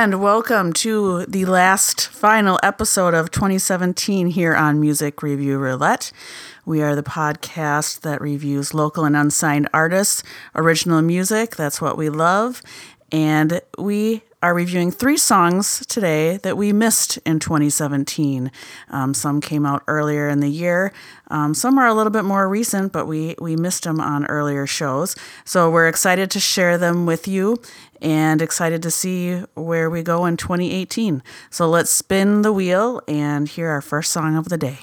And welcome to the last final episode of 2017 here on Music Review Roulette. We are the podcast that reviews local and unsigned artists, original music. That's what we love. And we are reviewing three songs today that we missed in 2017. Um, some came out earlier in the year. Um, some are a little bit more recent, but we, we missed them on earlier shows. So we're excited to share them with you and excited to see where we go in 2018. So let's spin the wheel and hear our first song of the day.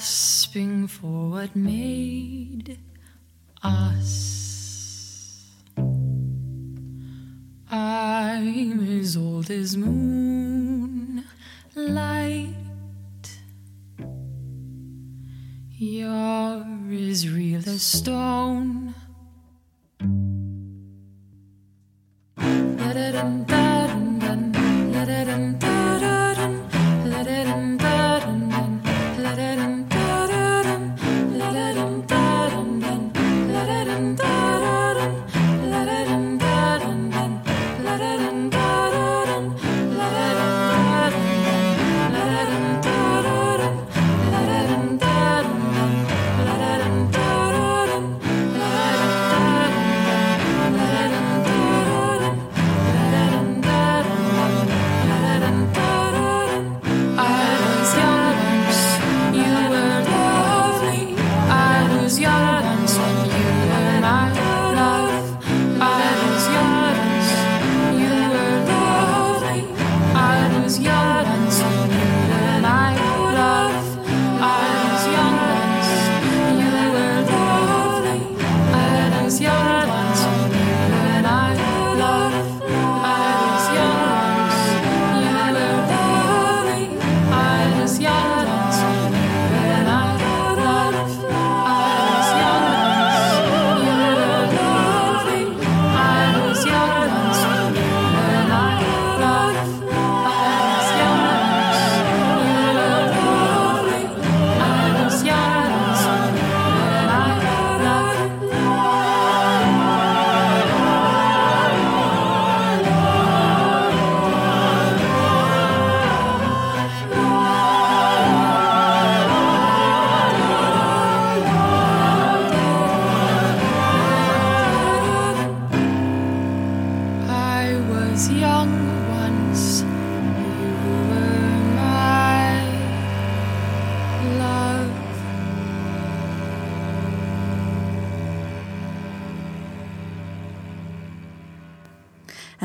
Grasping for what made us. I'm as old as moonlight. You're as real as stone.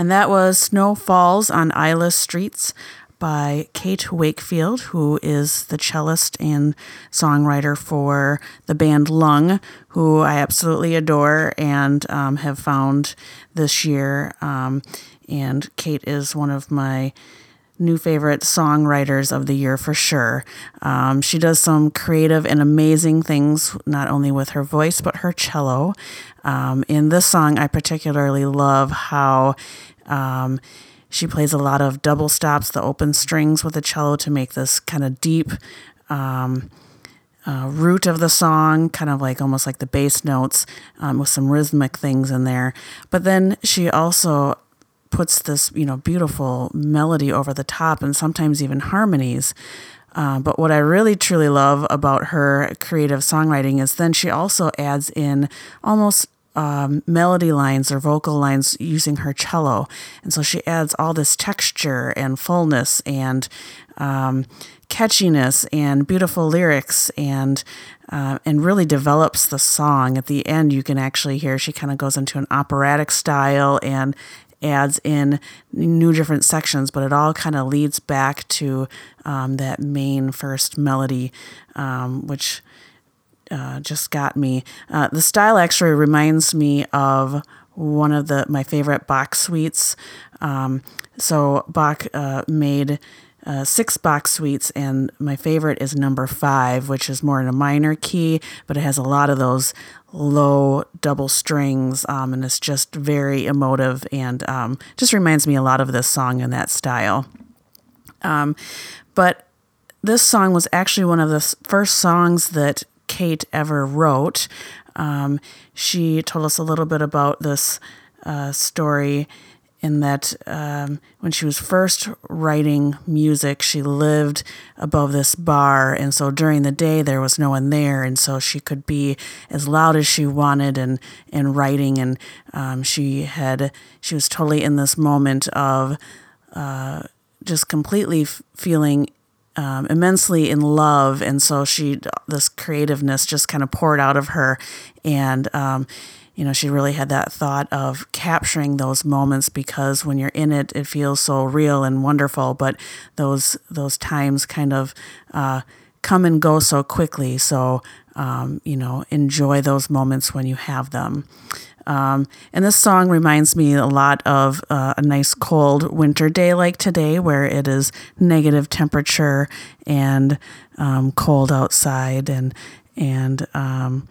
And that was Snow Falls on Eyeless Streets by Kate Wakefield, who is the cellist and songwriter for the band Lung, who I absolutely adore and um, have found this year. Um, and Kate is one of my new favorite songwriters of the year for sure. Um, she does some creative and amazing things, not only with her voice, but her cello. Um, in this song, I particularly love how um, she plays a lot of double stops, the open strings with the cello to make this kind of deep um, uh, root of the song, kind of like almost like the bass notes um, with some rhythmic things in there. But then she also puts this, you know, beautiful melody over the top and sometimes even harmonies. Uh, but what I really truly love about her creative songwriting is then she also adds in almost um, melody lines or vocal lines using her cello. And so she adds all this texture and fullness and um, catchiness and beautiful lyrics and uh, and really develops the song. At the end, you can actually hear she kind of goes into an operatic style and adds in new different sections, but it all kind of leads back to um, that main first melody, um, which uh, just got me. Uh, the style actually reminds me of one of the my favorite Bach suites. Um, so Bach uh, made uh, six Bach suites, and my favorite is number five, which is more in a minor key, but it has a lot of those low double strings, um, and it's just very emotive and um, just reminds me a lot of this song in that style. Um, but this song was actually one of the first songs that Kate ever wrote. Um, she told us a little bit about this uh, story in that um, when she was first writing music, she lived above this bar. And so during the day, there was no one there. And so she could be as loud as she wanted and, and writing. And um, she had, she was totally in this moment of uh, just completely f- feeling um, immensely in love, and so she this creativeness just kind of poured out of her, and um, you know she really had that thought of capturing those moments because when you're in it, it feels so real and wonderful, but those those times kind of uh, come and go so quickly. So, um, you know, enjoy those moments when you have them. Um, and this song reminds me a lot of uh, a nice cold winter day like today, where it is negative temperature and um, cold outside, and and um,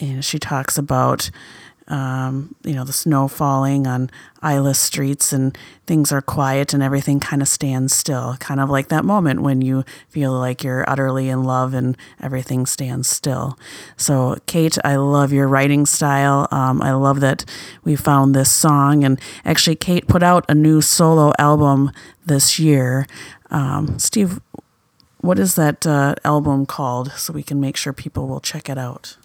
and she talks about um, you know, the snow falling on eyeless streets and things are quiet and everything kind of stands still. Kind of like that moment when you feel like you're utterly in love and everything stands still. So, Kate, I love your writing style. Um, I love that we found this song. And actually, Kate put out a new solo album this year. Um, Steve, what is that uh, album called so we can make sure people will check it out?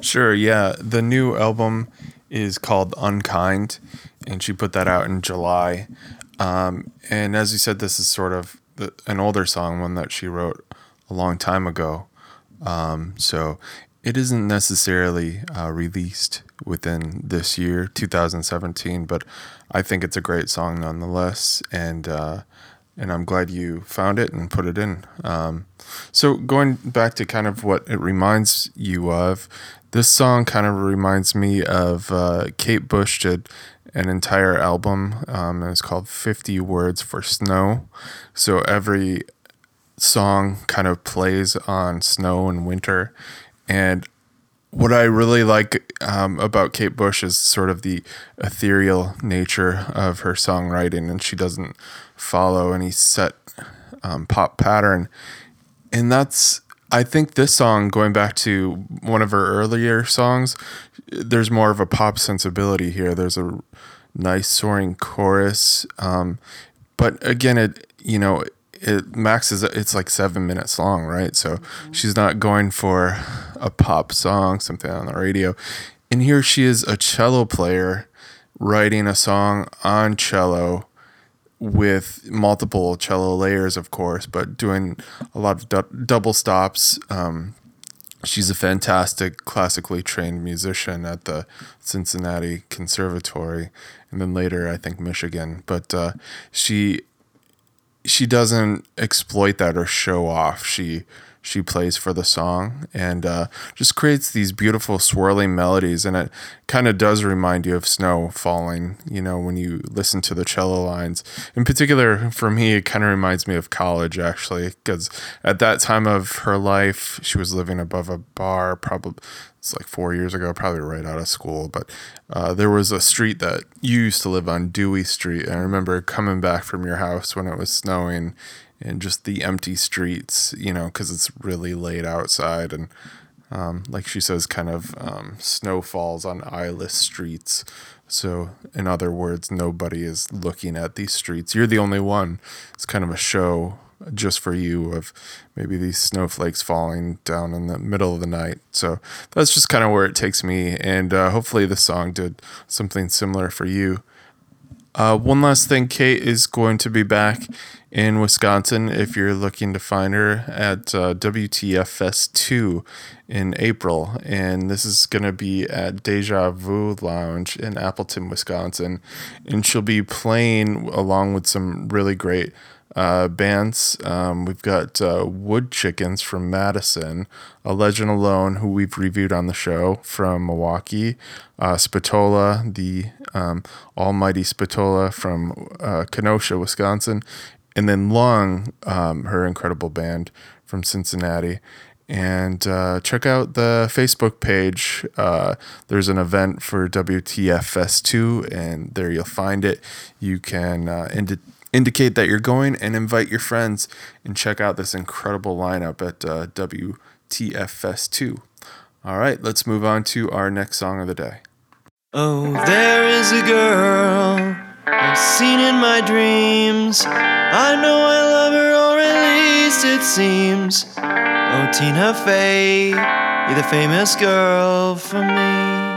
Sure, yeah. The new album is called Unkind, and she put that out in July. Um, and as you said, this is sort of the, an older song, one that she wrote a long time ago. Um, so it isn't necessarily uh, released within this year, 2017, but I think it's a great song nonetheless. And uh, and I'm glad you found it and put it in. Um, so going back to kind of what it reminds you of, this song kind of reminds me of uh, Kate Bush did an entire album. Um, it's called 50 Words for Snow. So every song kind of plays on snow and winter. And what I really like um, about Kate Bush is sort of the ethereal nature of her songwriting, and she doesn't follow any set um, pop pattern. And that's I think this song, going back to one of her earlier songs, there's more of a pop sensibility here. There's a nice soaring chorus, um, but again, it you know it maxes. It's like seven minutes long, right? So mm-hmm. she's not going for a pop song, something on the radio. And here she is, a cello player, writing a song on cello with multiple cello layers, of course, but doing a lot of du- double stops. Um, she's a fantastic classically trained musician at the Cincinnati Conservatory, and then later I think Michigan. But uh, she she doesn't exploit that or show off. She she plays for the song and uh, just creates these beautiful swirling melodies. And it kind of does remind you of snow falling you know when you listen to the cello lines. In particular for me it kind of reminds me of college actually because at that time of her life she was living above a bar probably it's like four years ago probably right out of school. But uh, there was a street that you used to live on dewey street. And i remember coming back from your house when it was snowing and just the empty streets, you know, because it's really late outside and um, like she says, kind of um, snow falls on eyeless streets. So, in other words, nobody is looking at these streets. You're the only one. It's kind of a show just for you of maybe these snowflakes falling down in the middle of the night. So that's just kind of where it takes me. And uh, hopefully, the song did something similar for you. Uh, one last thing Kate is going to be back in Wisconsin if you're looking to find her at uh, WTF Fest 2 in April. And this is going to be at Deja Vu Lounge in Appleton, Wisconsin. And she'll be playing along with some really great uh, bands. Um, we've got uh, Wood Chickens from Madison, A Legend Alone, who we've reviewed on the show from Milwaukee, uh, Spatola, the um, almighty Spatola from uh, Kenosha, Wisconsin, and then Lung, um, her incredible band from Cincinnati. And uh, check out the Facebook page. Uh, there's an event for WTF Fest 2, and there you'll find it. You can uh, indicate that you're going and invite your friends and check out this incredible lineup at uh, WTF Fest 2. All right, let's move on to our next song of the day. Oh, there is a girl I've seen in my dreams. I know I love her, or at least it seems. Oh, Tina Fey, you're the famous girl for me.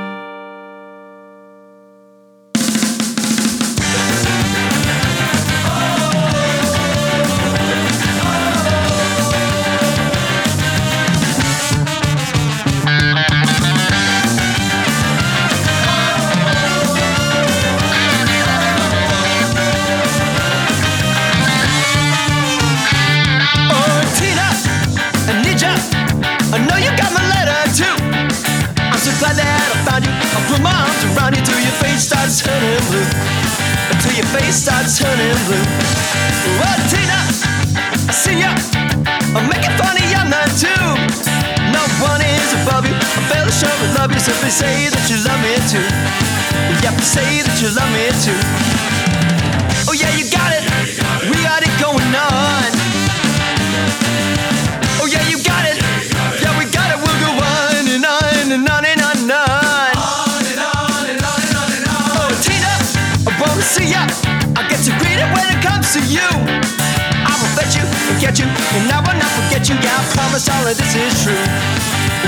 you love me too. Oh yeah, you got it. We got it going on. Oh yeah, you got it. Yeah, we got it. We'll go on and on and on and on and on. And on and on and on and on. Oh, Tina, I won't see ya. I get to read it when it comes to you. I will fetch you and catch you, and I will not forget you. Yeah, I promise all of this is true.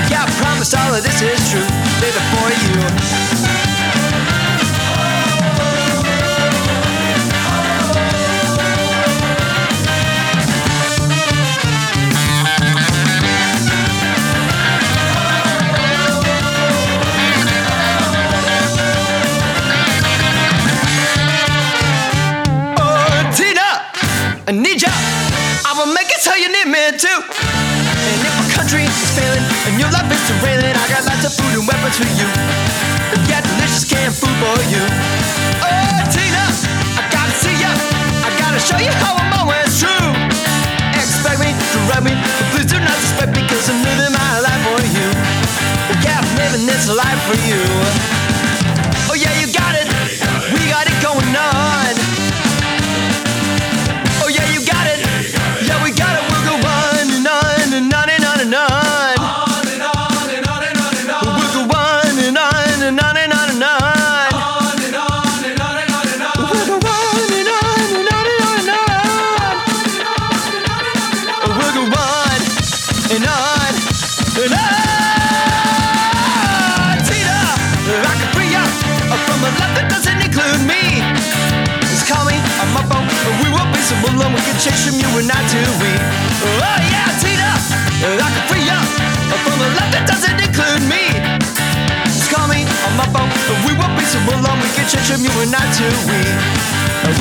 Yeah, I promise all of this is true. baby, for you. For you. Yeah, delicious canned food for you. Oh, Tina, I gotta see ya. I gotta show you how I'm always true. Expect me, to direct me, but please do not suspect cause I'm living my life for you. Yeah, I'm living this life for you.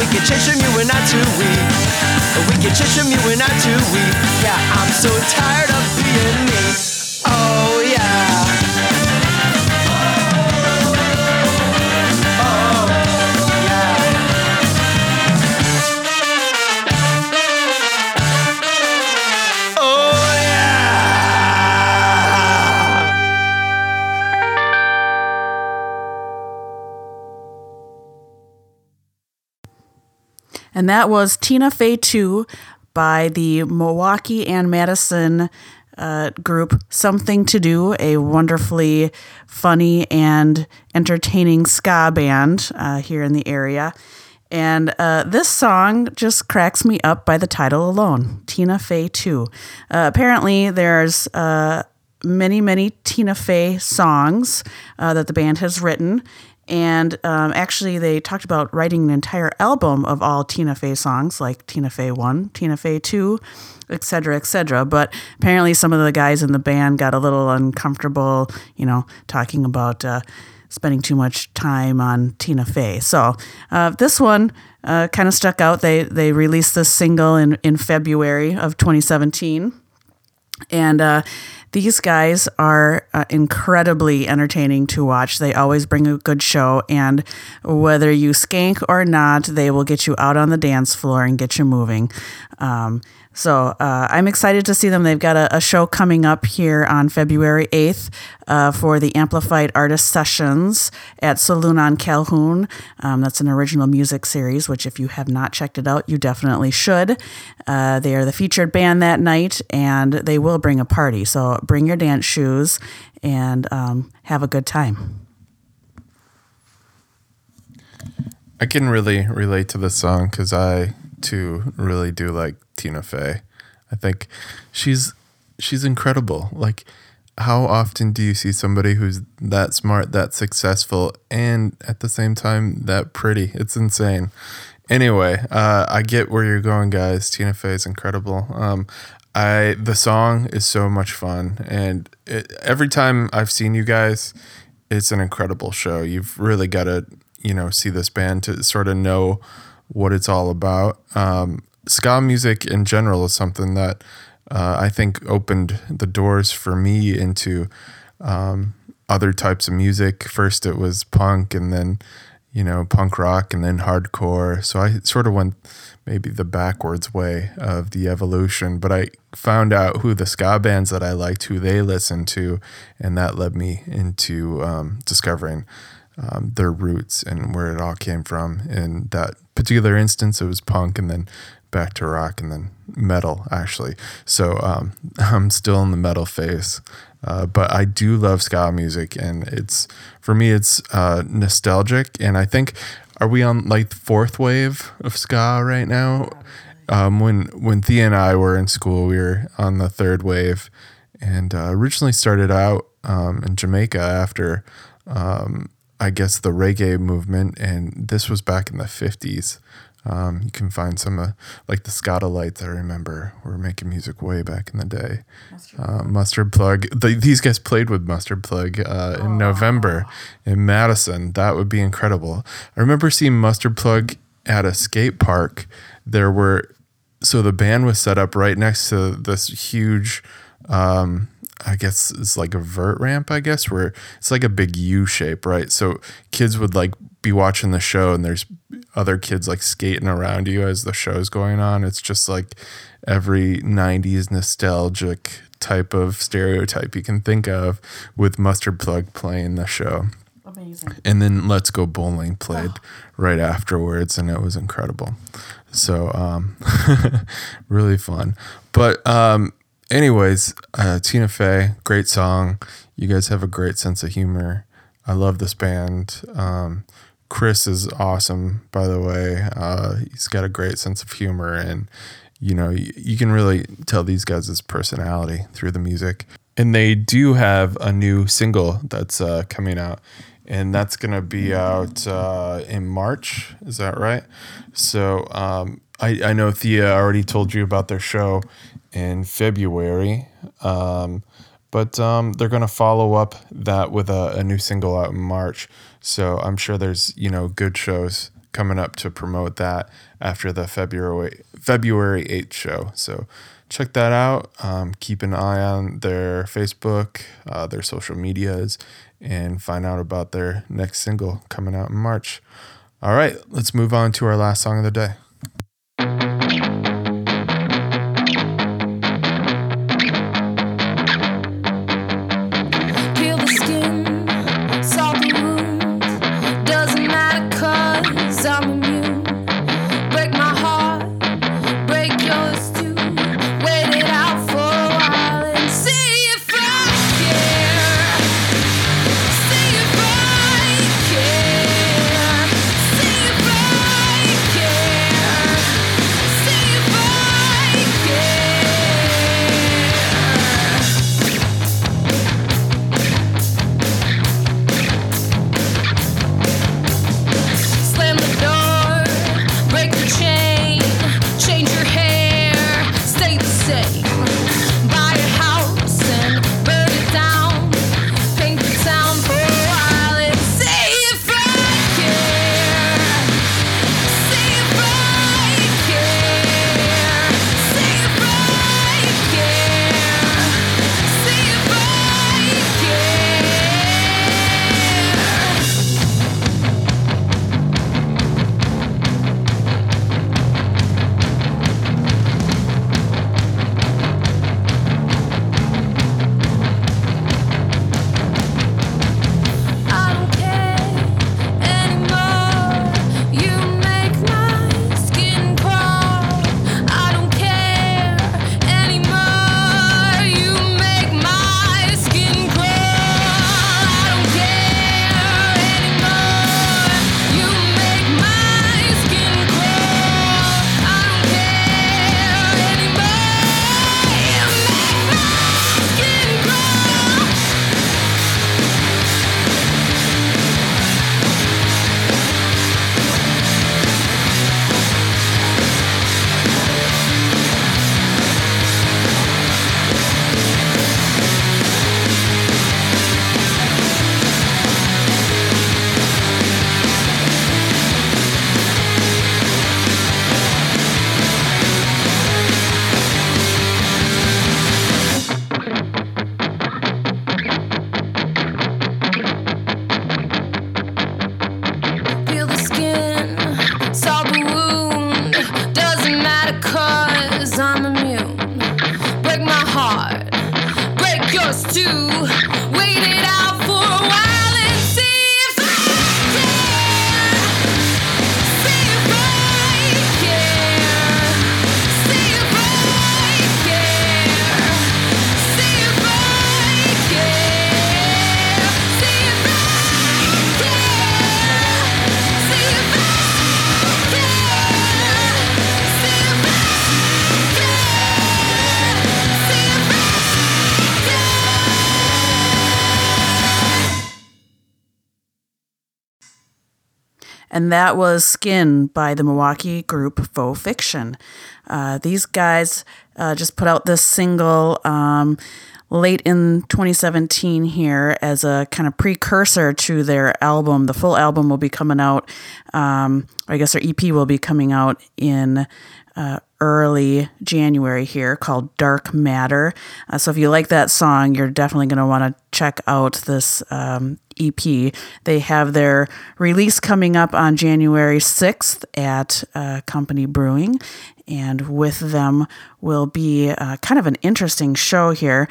We can chase from you and not to we. We can chase from you and not to we. Yeah, I'm so tired of being me. And that was Tina Fey 2 by the Milwaukee and Madison uh, group Something to Do, a wonderfully funny and entertaining ska band uh, here in the area. And uh, this song just cracks me up by the title alone Tina Fey 2. Uh, apparently, there's uh, many, many Tina Fey songs uh, that the band has written. And um, actually, they talked about writing an entire album of all Tina Fey songs, like Tina Fey 1, Tina Fey 2, et cetera, et cetera. But apparently, some of the guys in the band got a little uncomfortable, you know, talking about uh, spending too much time on Tina Fey. So uh, this one uh, kind of stuck out. They, they released this single in, in February of 2017. And uh, these guys are uh, incredibly entertaining to watch. They always bring a good show, and whether you skank or not, they will get you out on the dance floor and get you moving. Um, so uh, I'm excited to see them. They've got a, a show coming up here on February 8th uh, for the Amplified Artist Sessions at Saloon on Calhoun. Um, that's an original music series, which if you have not checked it out, you definitely should. Uh, they are the featured band that night, and they will bring a party. So bring your dance shoes and um, have a good time. I can really relate to this song because I too really do like Tina Fey. I think she's she's incredible. Like, how often do you see somebody who's that smart, that successful, and at the same time that pretty? It's insane. Anyway, uh, I get where you're going, guys. Tina Fey is incredible. Um, I the song is so much fun, and it, every time I've seen you guys, it's an incredible show. You've really got to you know see this band to sort of know what it's all about. Um, ska music in general is something that uh, I think opened the doors for me into um, other types of music. First, it was punk, and then you know punk rock, and then hardcore. So I sort of went maybe the backwards way of the evolution. But I found out who the ska bands that I liked, who they listened to, and that led me into um, discovering um, their roots and where it all came from. In that particular instance, it was punk, and then back to rock, and then metal, actually. So um, I'm still in the metal phase. Uh, but I do love ska music, and it's for me, it's uh, nostalgic. And I think, are we on like the fourth wave of ska right now? um, when when Thea and I were in school, we were on the third wave, and uh, originally started out um, in Jamaica after, um, I guess, the reggae movement, and this was back in the fifties. Um, you can find some uh, like the Skatalites. I remember were making music way back in the day. Uh, Mustard Plug. The, these guys played with Mustard Plug uh, in November in Madison. That would be incredible. I remember seeing Mustard Plug at a skate park. There were so the band was set up right next to this huge. Um, I guess it's like a vert ramp, I guess, where it's like a big U shape, right? So kids would like be watching the show and there's other kids like skating around you as the show's going on. It's just like every 90s nostalgic type of stereotype you can think of with Mustard Plug playing the show. Amazing. And then Let's Go Bowling played right afterwards, and it was incredible. So, um, really fun. But, um, anyways, uh, Tina Fey, great song. You guys have a great sense of humor. I love this band. Um, Chris is awesome, by the way. Uh, he's got a great sense of humor, and you know you, you can really tell these guys' personality through the music. And they do have a new single that's uh, coming out, and that's gonna be out uh, in March. Is that right? So um, I, I know Thea already told you about their show in February. Um, but um, they're going to follow up that with a, a new single out in March. So I'm sure there's you know good shows coming up to promote that after the February February 8th show. So check that out. Um, keep an eye on their Facebook, uh, their social medias, and find out about their next single coming out in March. All right, let's move on to our last song of the day. And that was Skin by the Milwaukee group Faux Fiction. Uh, these guys uh, just put out this single um, late in 2017 here as a kind of precursor to their album. The full album will be coming out, um, I guess their EP will be coming out in uh, early January here called Dark Matter. Uh, so if you like that song, you're definitely going to want to check out this um, EP. They have their release coming up on January 6th at uh, Company Brewing. And with them will be uh, kind of an interesting show here.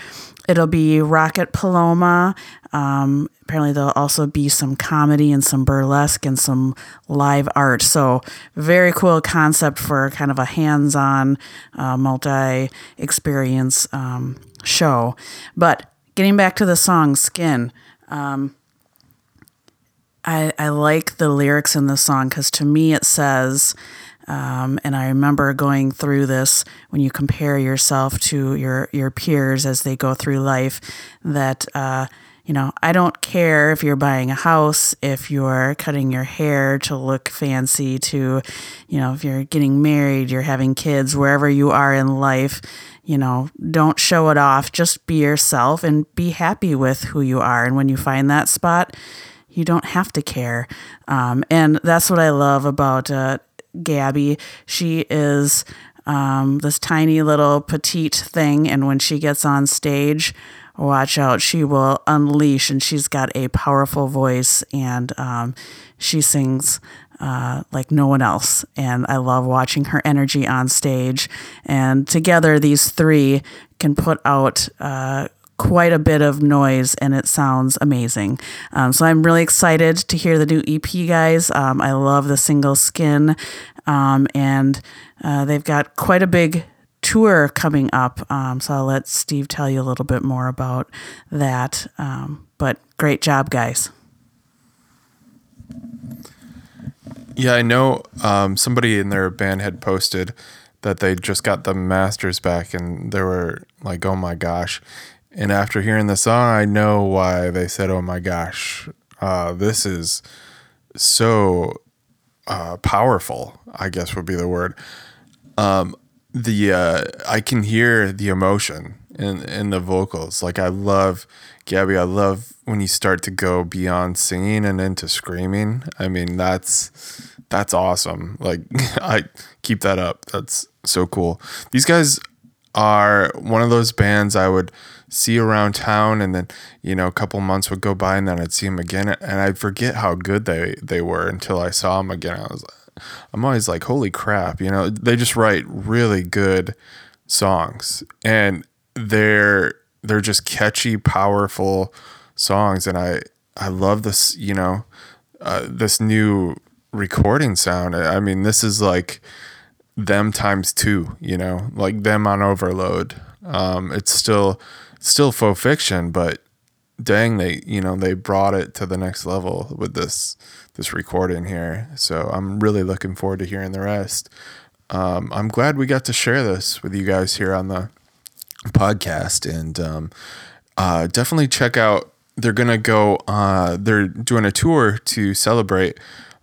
It'll be Rocket Paloma. Um, apparently, there'll also be some comedy and some burlesque and some live art. So, very cool concept for kind of a hands on, uh, multi experience um, show. But getting back to the song Skin, um, I, I like the lyrics in the song because to me it says, um, and I remember going through this when you compare yourself to your your peers as they go through life. That uh, you know, I don't care if you're buying a house, if you're cutting your hair to look fancy, to you know, if you're getting married, you're having kids, wherever you are in life. You know, don't show it off. Just be yourself and be happy with who you are. And when you find that spot, you don't have to care. Um, and that's what I love about uh, Gabby. She is um, this tiny little petite thing, and when she gets on stage, watch out, she will unleash. And she's got a powerful voice, and um, she sings. Uh, like no one else. And I love watching her energy on stage. And together, these three can put out uh, quite a bit of noise and it sounds amazing. Um, so I'm really excited to hear the new EP, guys. Um, I love the single Skin, um, and uh, they've got quite a big tour coming up. Um, so I'll let Steve tell you a little bit more about that. Um, but great job, guys. Yeah, I know um, somebody in their band had posted that they just got the masters back and they were like, oh my gosh. And after hearing the song, I know why they said, oh my gosh, uh, this is so uh, powerful, I guess would be the word. Um, the uh, I can hear the emotion in in the vocals. Like I love Gabby. I love when you start to go beyond singing and into screaming. I mean, that's that's awesome. Like I keep that up. That's so cool. These guys are one of those bands I would see around town and then you know a couple months would go by and then I'd see them again and I'd forget how good they they were until I saw them again. I was I'm always like holy crap, you know, they just write really good songs and they're they're just catchy, powerful songs and I I love this, you know, uh, this new recording sound. I mean, this is like them times two, you know, like them on overload. Um, it's still still faux fiction, but dang, they you know they brought it to the next level with this this recording here. So I'm really looking forward to hearing the rest. Um, I'm glad we got to share this with you guys here on the podcast, and um, uh, definitely check out. They're gonna go. Uh, they're doing a tour to celebrate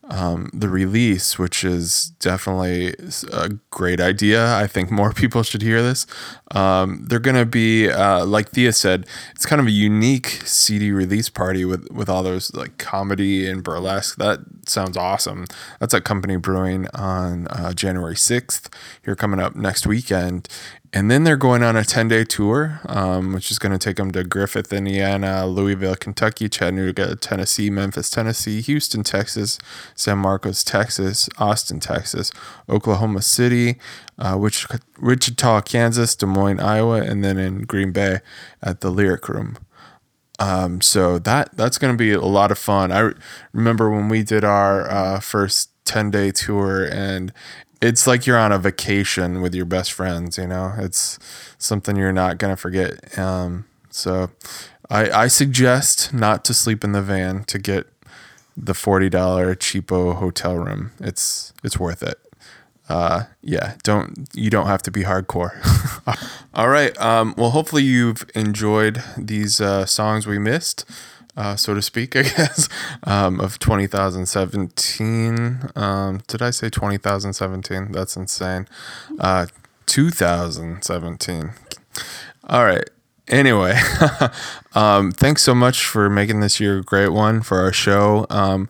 um, the release, which is definitely a great idea. I think more people should hear this. Um, they're going to be, uh, like Thea said, it's kind of a unique CD release party with, with all those like comedy and burlesque. That sounds awesome. That's at Company Brewing on uh, January 6th. Here coming up next weekend. And then they're going on a 10 day tour, um, which is going to take them to Griffith, Indiana, Louisville, Kentucky, Chattanooga, Tennessee, Memphis, Tennessee, Houston, Texas, San Marcos, Texas, Austin, Texas, Oklahoma City, uh, Wich- Wichita, Kansas, Des Moines, Iowa, and then in Green Bay at the Lyric Room. Um, so that that's going to be a lot of fun. I re- remember when we did our uh, first 10 day tour and it's like you're on a vacation with your best friends, you know, it's something you're not going to forget. Um, so I, I suggest not to sleep in the van to get the $40 cheapo hotel room. It's, it's worth it. Uh, yeah, don't, you don't have to be hardcore. All right. Um, well, hopefully you've enjoyed these, uh, songs we missed. Uh, so to speak, I guess, um, of 2017. Um, did I say 2017? That's insane. Uh, 2017. All right. Anyway, um, thanks so much for making this year a great one for our show. Um,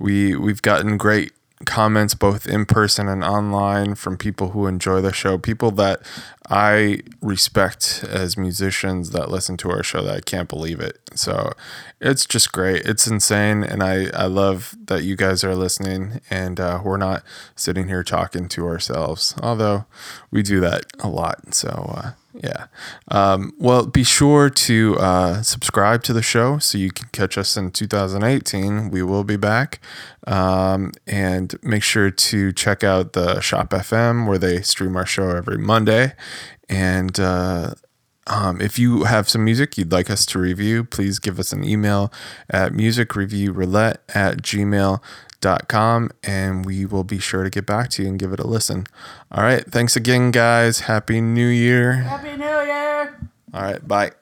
we we've gotten great comments both in person and online from people who enjoy the show, people that I respect as musicians that listen to our show that I can't believe it. So it's just great. It's insane. And I, I love that you guys are listening and uh, we're not sitting here talking to ourselves, although we do that a lot. So, uh, yeah. Um, well, be sure to uh, subscribe to the show so you can catch us in 2018. We will be back. Um, and make sure to check out the Shop FM where they stream our show every Monday. And uh, um, if you have some music you'd like us to review, please give us an email at musicreviewroulette at gmail.com and we will be sure to get back to you and give it a listen. All right. Thanks again, guys. Happy New Year. Happy New Year. All right. Bye.